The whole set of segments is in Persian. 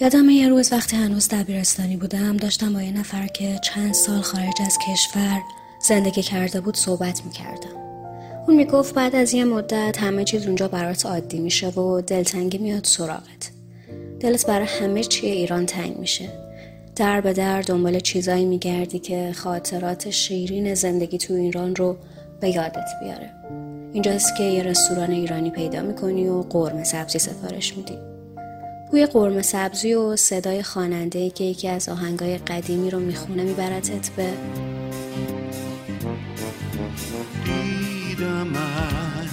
یادم یه روز وقتی هنوز دبیرستانی بودم داشتم با یه نفر که چند سال خارج از کشور زندگی کرده بود صحبت می‌کردم. اون می‌گفت بعد از یه مدت همه چیز اونجا برات عادی میشه و دلتنگی میاد سراغت. دلت برای همه چی ایران تنگ میشه. در به در دنبال چیزایی میگردی که خاطرات شیرین زندگی تو ایران رو به یادت بیاره. اینجاست که یه رستوران ایرانی پیدا می‌کنی و قرمه سبزی سفارش میدی. بوی قرمه سبزی و صدای خواننده که یکی از آهنگای قدیمی رو می‌خونه میبرتت به دیدمت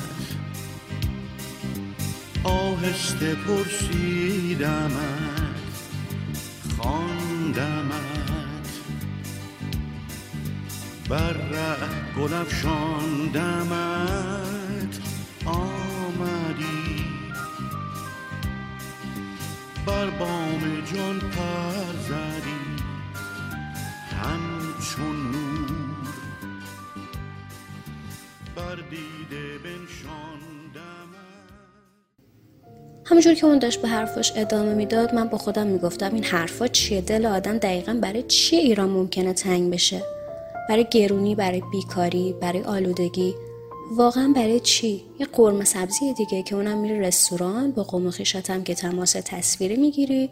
آهسته پرسیدمت خواندمت بر ره گل آمدی بر بام جان پر زدی. همچون نور بر دیده همونجور که اون داشت به حرفاش ادامه می‌داد من با خودم می‌گفتم این حرفا چیه؟ دل آدم دقیقا برای چی ایران ممکنه تنگ بشه؟ برای گرونی برای بیکاری برای آلودگی. واقعا برای چی؟ یه قرمه سبزی دیگه که اونم میره رستوران با قوم خیشتم که تماس تصویری می‌گیری.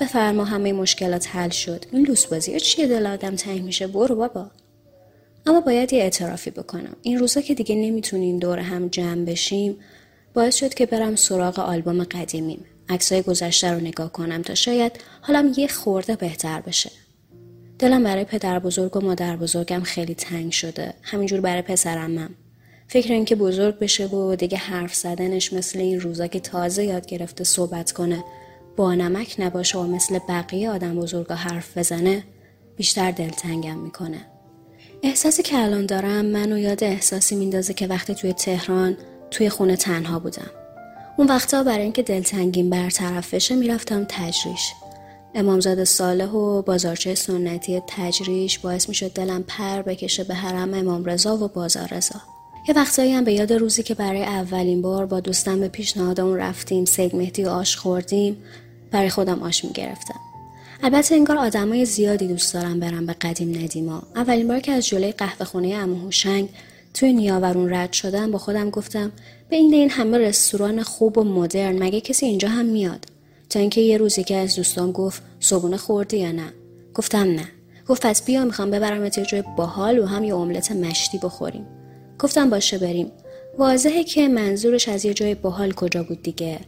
بفرما همه مشکلات حل شد. این لوس بازی چیه دل آدم تنگ میشه؟ برو بابا. اما باید یه اعترافی بکنم. این روزا که دیگه نمی‌تونیم دور هم جمع بشیم باعث شد که برم سراغ آلبوم قدیمیم. عکسای گذشته رو نگاه کنم تا شاید حالم یه خورده بهتر بشه. دلم برای پدر بزرگ و مادر بزرگم خیلی تنگ شده. همینجور برای پسرمم. فکر اینکه بزرگ بشه و دیگه حرف زدنش مثل این روزا که تازه یاد گرفته صحبت کنه با نمک نباشه و مثل بقیه آدم بزرگا حرف بزنه بیشتر دلتنگم می‌کنه. احساسی که الان دارم منو یاد احساسی میندازه که وقتی توی تهران توی خونه تنها بودم. اون وقتا برای اینکه دلتنگیم برطرف بشه می‌رفتم تجریش. امامزاده صالح و بازارچه سنتی تجریش باعث می‌شد دلم پر بکشه به حرم امام رضا و بازار رضا یه وقتایی هم به یاد روزی که برای اولین بار با دوستم به پیشنهاد اون رفتیم سید مهدی و آش خوردیم برای خودم آش می‌گرفتم. البته انگار آدمای زیادی دوست دارم برم به قدیم ندیما. اولین بار که از جلوی قهوه خونه امو هوشنگ توی نیاورون رد شدم با خودم گفتم به این این همه رستوران خوب و مدرن مگه کسی اینجا هم میاد؟ تا اینکه یه روزی که از دوستان گفت صبونه خوردی یا نه؟ گفتم نه. گفت پس بیا می‌خوام ببرمت یه جای باحال و هم یه املت مشتی بخوریم. گفتم باشه بریم. واضحه که منظورش از یه جای باحال کجا بود دیگه.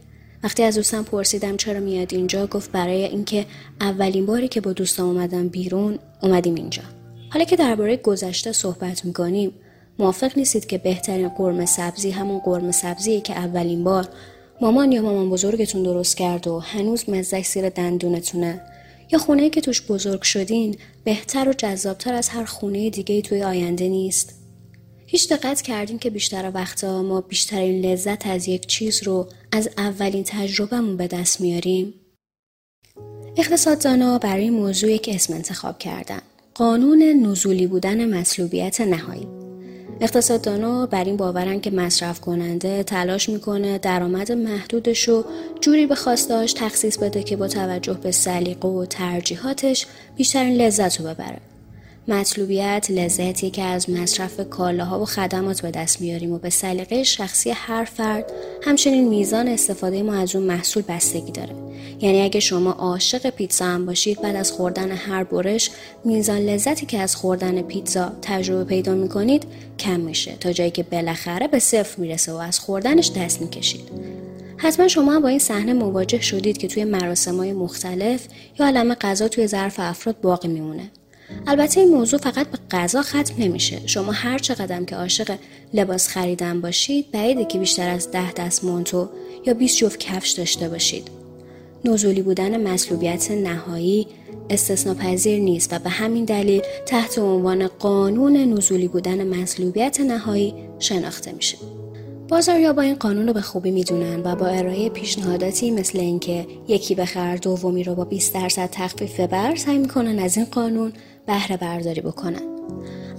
وقتی از دوستم پرسیدم چرا میاد اینجا گفت برای اینکه اولین باری که با دوستم اومدم بیرون اومدیم اینجا. حالا که درباره گذشته صحبت می‌کنیم موافق نیستید که بهترین قرمه سبزی همون قرمه سبزیه که اولین بار مامان یا مامان بزرگتون درست کرد و هنوز مزدک زیر دندونتونه. یا خونه که توش بزرگ شدین بهتر و جذابتر از هر خونه دیگه توی آینده نیست. هیچ دقت کردیم که بیشتر وقتا ما بیشترین لذت از یک چیز رو از اولین تجربهمون به دست میاریم. اقتصاددانا برای موضوع یک اسم انتخاب کردن. قانون نزولی بودن مسلوبیت نهایی. اقتصاددانا بر این باورن که مصرف کننده تلاش می‌کنه درآمد محدودش رو جوری به خواستاش تخصیص بده که با توجه به سلیقه و ترجیحاتش بیشترین لذت رو ببره. مطلوبیت لذتی که از مصرف کالاها و خدمات به دست میاریم و به سلیقه شخصی هر فرد همچنین میزان استفاده ما از اون محصول بستگی داره. یعنی اگه شما عاشق پیتزا هم باشید بعد از خوردن هر برش میزان لذتی که از خوردن پیتزا تجربه پیدا می‌کنید کم میشه تا جایی که بالاخره به صفر می‌رسه و از خوردنش دست می‌کشید. حتما شما با این صحنه مواجه شدید که توی مراسمهای مختلف یا علم غذا توی ظرف افراد باقی میمونه. البته این موضوع فقط به غذا ختم نمیشه. شما هر چقدر که عاشق لباس خریدن باشید بعیده که بیشتر از ده دست مونتو یا 20 جفت کفش داشته باشید. نزولی بودن مسلوبیت نهایی استثناپذیر نیست و به همین دلیل تحت عنوان قانون نزولی بودن مسلوبیت نهایی شناخته میشه. بازاریا با این قانون رو به خوبی می‌دونن و با ارائه پیشنهاداتی مثل اینکه یکی بخر دومی رو با 20 درصد تخفیف ببر سعی می‌کنن از این قانون بهره برداری بکنن.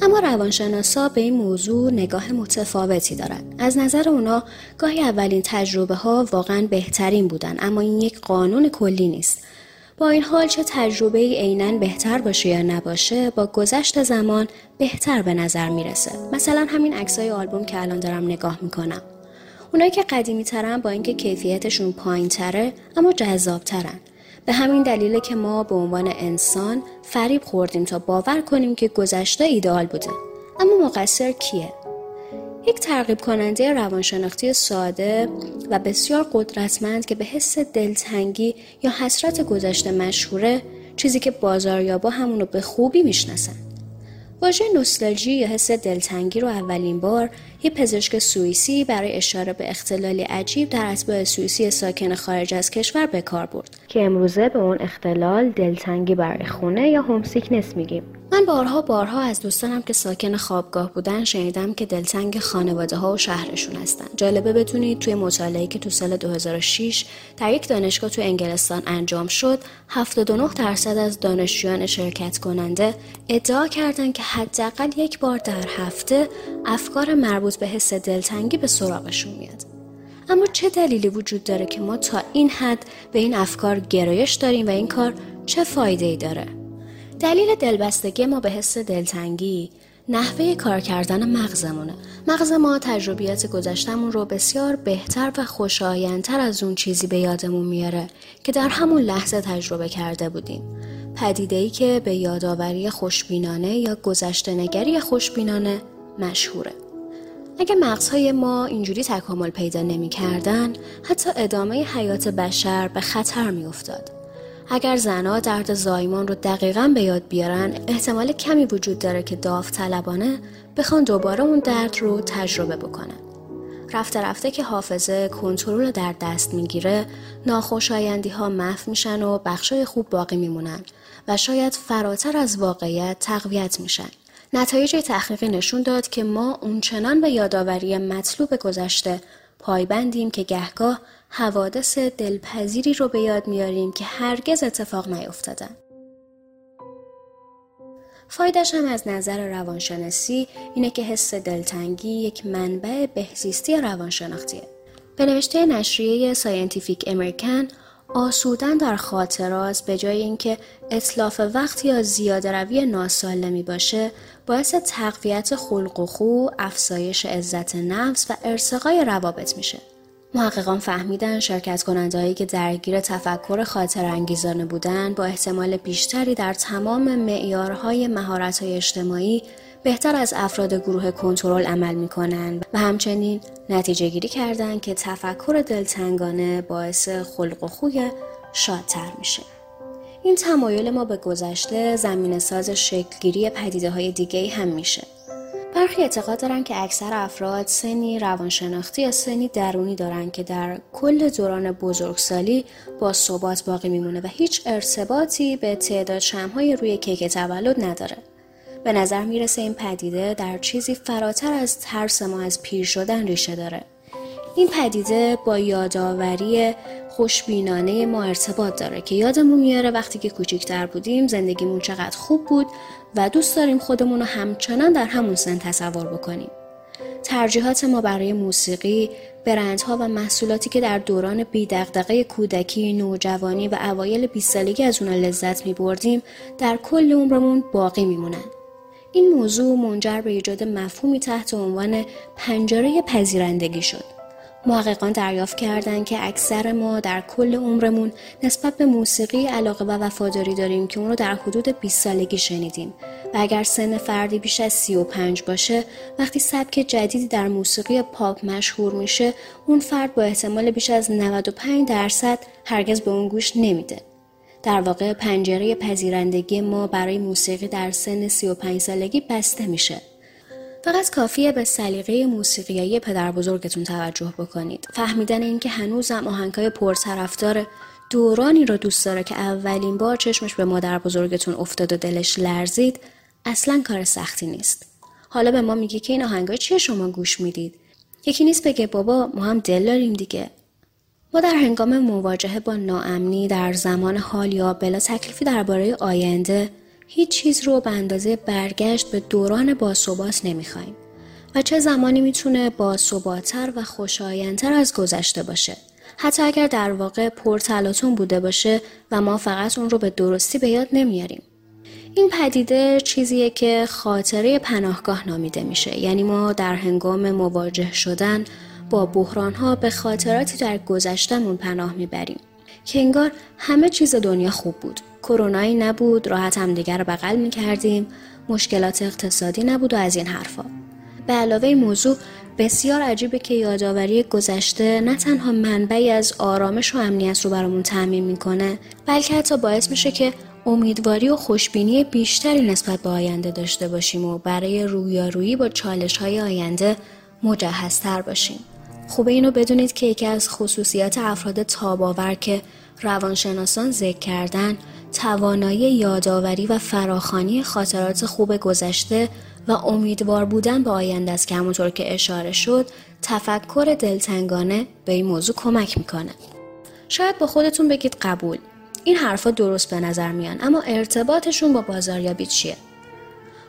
اما روانشناسا به این موضوع نگاه متفاوتی دارن. از نظر اونا گاهی اولین تجربه ها واقعا بهترین بودن اما این یک قانون کلی نیست. با این حال چه تجربه عینا بهتر باشه یا نباشه با گذشت زمان بهتر به نظر می‌رسه. مثلا همین عکسای آلبوم که الان دارم نگاه می‌کنم. اونایی که قدیمی ترن با اینکه کیفیتشون پایین تره اما جذاب ترن به همین دلیله که ما به عنوان انسان فریب خوردیم تا باور کنیم که گذشته ایدئال بوده. اما مقصر کیه؟ یک ترغیب کننده روانشناختی ساده و بسیار قدرتمند که به حس دلتنگی یا حسرت گذشته مشهوره چیزی که بازاریابا همونو به خوبی می‌شناسن. واژه نوستالژی یا حس دلتنگی رو اولین بار یه پزشک سوئیسی برای اشاره به اختلالی عجیب در اتباع سوئیسی ساکن خارج از کشور به کار برد. که امروزه به اون اختلال دلتنگی برای خونه یا هومسیکنس میگیم. من بارها بارها از دوستانم که ساکن خوابگاه بودن شنیدم که دلتنگ خانواده ها و شهرشون هستن. جالبه بدونید توی مطالعه که تو سال 2006 در یک دانشگاه تو انگلستان انجام شد 79 درصد از دانشجویان شرکت کننده ادعا کردند که حداقل یک بار در هفته افکار مربوط به حس دلتنگی به سراغشون میاد. اما چه دلیلی وجود داره که ما تا این حد به این افکار گرایش داریم و این کار چه فایده ای داره؟ دلیل دلبستگی ما به حس دلتنگی نحوه کار کردن مغزمونه. مغز ما تجربیات گذشتمون رو بسیار بهتر و خوشایندتر از اون چیزی به یادمون میاره که در همون لحظه تجربه کرده بودیم. پدیده ای که به یادآوری خوشبینانه یا گذشته نگری خوشبینانه مشهوره. اگه مغزهای ما اینجوری تکامل پیدا نمی کردن، حتی ادامه حیات بشر به خطر می افتاد. اگر زنها درد زایمان رو دقیقا به یاد بیارن احتمال کمی وجود داره که داوطلبانه بخوان دوباره اون درد رو تجربه بکنن رفته رفته که حافظه کنترل در دست می‌گیره ناخوشایندی ها محو میشن و بخشای خوب باقی میمونن و شاید فراتر از واقعیت تقویت میشن نتایج تحقیقی نشون داد که ما اونچنان به یادآوری مطلوب گذشته پایبندیم که گهگاه حوادث دلپذیری رو به یاد میاریم که هرگز اتفاق نیفتادن. فایدش هم از نظر روانشناسی اینه که حس دلتنگی یک منبع بهزیستی روانشناختیه. به نوشته نشریه Scientific American آسودن در خاطرات به جای اینکه اتلاف وقت یا زیاده روی ناسالمی باشه باعث تقویت خلق و خو، افزایش عزت نفس و ارتقای روابط میشه. محققان فهمیدن شرکت کنندهایی که درگیر تفکر خاطر انگیزانه بودن با احتمال بیشتری در تمام معیارهای مهارت‌های اجتماعی بهتر از افراد گروه کنترل عمل می کنند و همچنین نتیجه گیری کردند که تفکر دلتنگانه باعث خلق و خوی شادتر میشه. این تمایل ما به گذشته زمین ساز شکلگیری پدیده های دیگه هم میشه. برخی اعتقاد دارن که اکثر افراد سنی روانشناختی یا سنی درونی دارن که در کل دوران بزرگسالی با ثبات باقی میمونه و هیچ ارتباطی به تعداد شمهای روی کیک تولد نداره. به نظر می‌رسه این پدیده در چیزی فراتر از ترس ما از پیر شدن ریشه داره. این پدیده با یادآوری خوشبینانه ما ارتباط داره که یادمون میاره وقتی که کوچیکتر بودیم زندگیمون چقدر خوب بود و دوست داریم خودمون رو همچنان در همون سن تصور بکنیم. ترجیحات ما برای موسیقی، برندها و محصولاتی که در دوران بیدقدقه کودکی، نوجوانی و اوایل 20 سالگی از اونا لذت می بردیم در کل عمرمون باقی میمونن. این موضوع منجر به ایجاد مفهومی تحت عنوان پنجره پذیرندگی شد. محققان دریافت کردند که اکثر ما در کل عمرمون نسبت به موسیقی علاقه و وفاداری داریم که اون رو در حدود 20 سالگی شنیدیم و اگر سن فردی بیش از 35 باشه وقتی سبک جدیدی در موسیقی پاپ مشهور میشه اون فرد با احتمال بیش از 95 درصد هرگز به اون گوش نمیده در واقع پنجره پذیرندگی ما برای موسیقی در سن 35 سالگی بسته میشه فقط کافیه به سلیقه موسیقیایی پدر بزرگتون توجه بکنید. فهمیدن اینکه هنوزم آهنگهای پرطرفدار دورانی رو دوست داره که اولین بار چشمش به مادر بزرگتون افتاد و دلش لرزید اصلا کار سختی نیست. حالا به ما میگه که این آهنگای چیه شما گوش می‌دید؟ یکی نیست بگه بابا ما هم دل داریم دیگه. ما در هنگام مواجهه با ناامنی در زمان حال یا بلا تکلیفی درباره آینده هیچ چیز رو به اندازه برگشت به دوران باثبات نمی‌خوایم و چه زمانی می‌تونه باثباتتر و خوشایندتر از گذشته باشه. حتی اگر در واقع پرتلاتون بوده باشه و ما فقط اون رو به درستی به یاد نمیاریم. این پدیده چیزیه که خاطره پناهگاه نامیده میشه. یعنی ما در هنگام مواجه شدن با بحران ها به خاطراتی در گذشتمون پناه می‌بریم که انگار همه چیز دنیا خوب بود کرونایی نبود راحت همدیگر رو بغل می‌کردیم مشکلات اقتصادی نبود و از این حرفا به علاوه موضوع بسیار عجیبه که یادآوری گذشته نه تنها منبعی از آرامش و امنیت رو برامون تعمین می‌کنه بلکه حتی باعث میشه که امیدواری و خوشبینی بیشتری نسبت به آینده داشته باشیم و برای رویارویی با چالش های آینده مجهزتر باشیم. خوبه اینو بدونید که یکی از خصوصیات افراد تاباور که روانشناسان ذکر کردن توانایی یادآوری و فراخانی خاطرات خوب گذشته و امیدوار بودن به آینده است که همونطور که اشاره شد تفکر دلتنگانه به این موضوع کمک می‌کنه. شاید با خودتون بگید قبول این حرفا درست به نظر میان اما ارتباطشون با بازاریابی چیه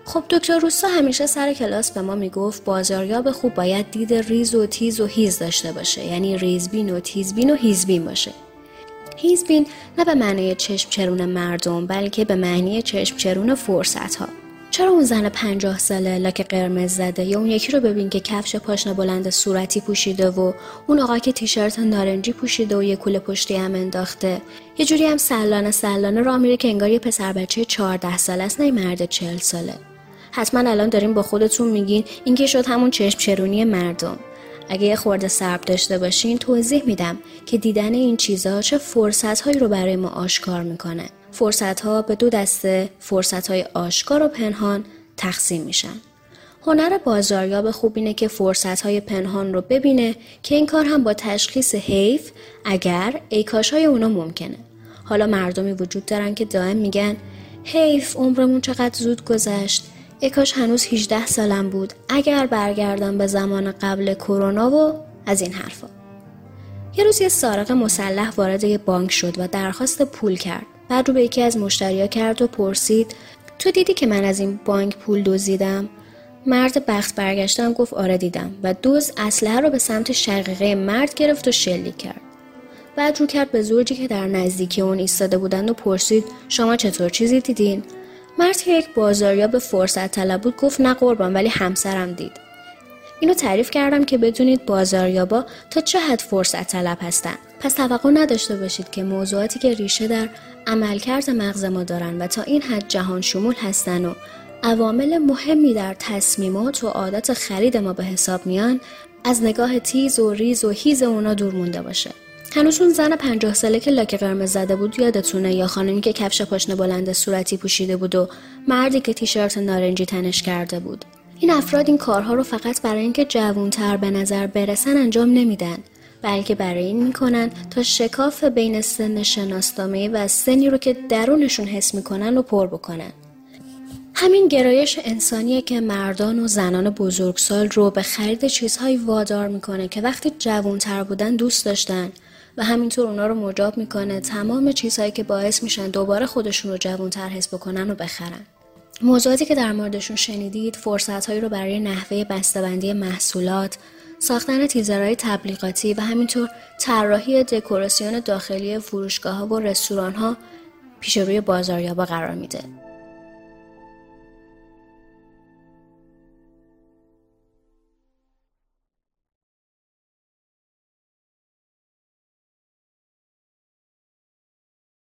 خب دکتر روستا همیشه سر کلاس به ما می‌گفت بازاریاب خوب باید دید ریز و تیز و هیز داشته باشه. یعنی ریزبین و تیزبین و هیزبین باشه. هیزبین نه به معنی چشم چرون مردم بلکه به معنی چشم چرون فرصت ها چرا اون زن پنجاه ساله لاک قرمز زده یا اون یکی رو ببین که کفش پاشنه بلند صورتی پوشیده و اون آقا که تیشرت نارنجی پوشیده و یه کوله پشتی هم انداخته؟ یه جوری هم سلانه سلانه را میره که انگار یه پسر بچه 14 ساله است نه مرد 40 ساله. حتما الان داریم با خودتون میگین این که شد همون چشم چرونی مردم اگه یه خورده سرب داشته باشین توضیح میدم که دیدن این چیزها چه فرصت هایی رو برای ما آشکار می‌کنه فرصت ها به دو دسته فرصت های آشکار و پنهان تقسیم میشن. هنر بازاریاب خوب اینه که فرصت های پنهان رو ببینه که این کار هم با تشخیص حیف اگر ایکاش های اونا ممکنه. حالا مردمی وجود دارن که دائم میگن حیف عمرمون چقدر زود گذشت ایکاش هنوز 18 سالم بود. اگر برگردم به زمان قبل کرونا و از این حرفا. یه روز یه سارق مسلح وارد یه بانک شد و درخواست پول کرد. بعد رو به یکی از مشتریا کرد و پرسید تو دیدی که من از این بانک پول دزدیدم؟ مرد بخت برگشتم گفت آره دیدم. و دوز اسلحه رو به سمت شقیقه مرد گرفت و شلیک کرد. بعد رو کرد به زوجی که در نزدیکی اون ایستاده بودند و پرسید شما چطور چیزی دیدین؟ مرد که یک بازاریاب فرصت طلب بود گفت نه قربان ولی همسرم دید. اینو تعریف کردم که بدونید بازاریابا تا چه حد فرصت طلب هستن. پس توقع نداشته باشید که موضوعاتی که ریشه در عملکرد مغز ما دارن و تا این حد جهان شمول هستن و عوامل مهمی در تصمیمات و عادت خرید ما به حساب میان از نگاه تیز و ریز و هیز اونا دور مونده باشه. هنوز اون زن پنجاه ساله که لاک قرمز زده بود یادتونه یا خانمی که کفش پاشنه بلند صورتی پوشیده بود و مردی که تیشرت نارنجی تنش کرده بود. این افراد این کارها رو فقط برای اینکه جوونتر به نظر برسن انجام نمیدن بلکه برای این می‌کنن تا شکاف بین سن شناسنامه و سنی رو که درونشون حس می‌کنن رو پر بکنن. همین گرایش انسانیه که مردان و زنان بزرگسال رو به خرید چیزهایی وادار می‌کنه که وقتی جوانتر بودن دوست داشتن. و همینطور اونا رو مجاب می‌کنه تمام چیزهایی که باعث میشن دوباره خودشون رو جوانتر حس بکنن و بخرن. موضوعاتی که در موردشون شنیدید فرصتهایی رو برای نحوه بسته‌بندی محصولات ساختن تیزرهای تبلیغاتی و همینطور طراحی دکوراسیون داخلی فروشگاه ها و رستوران ها پیش روی بازاریابا قرار میده.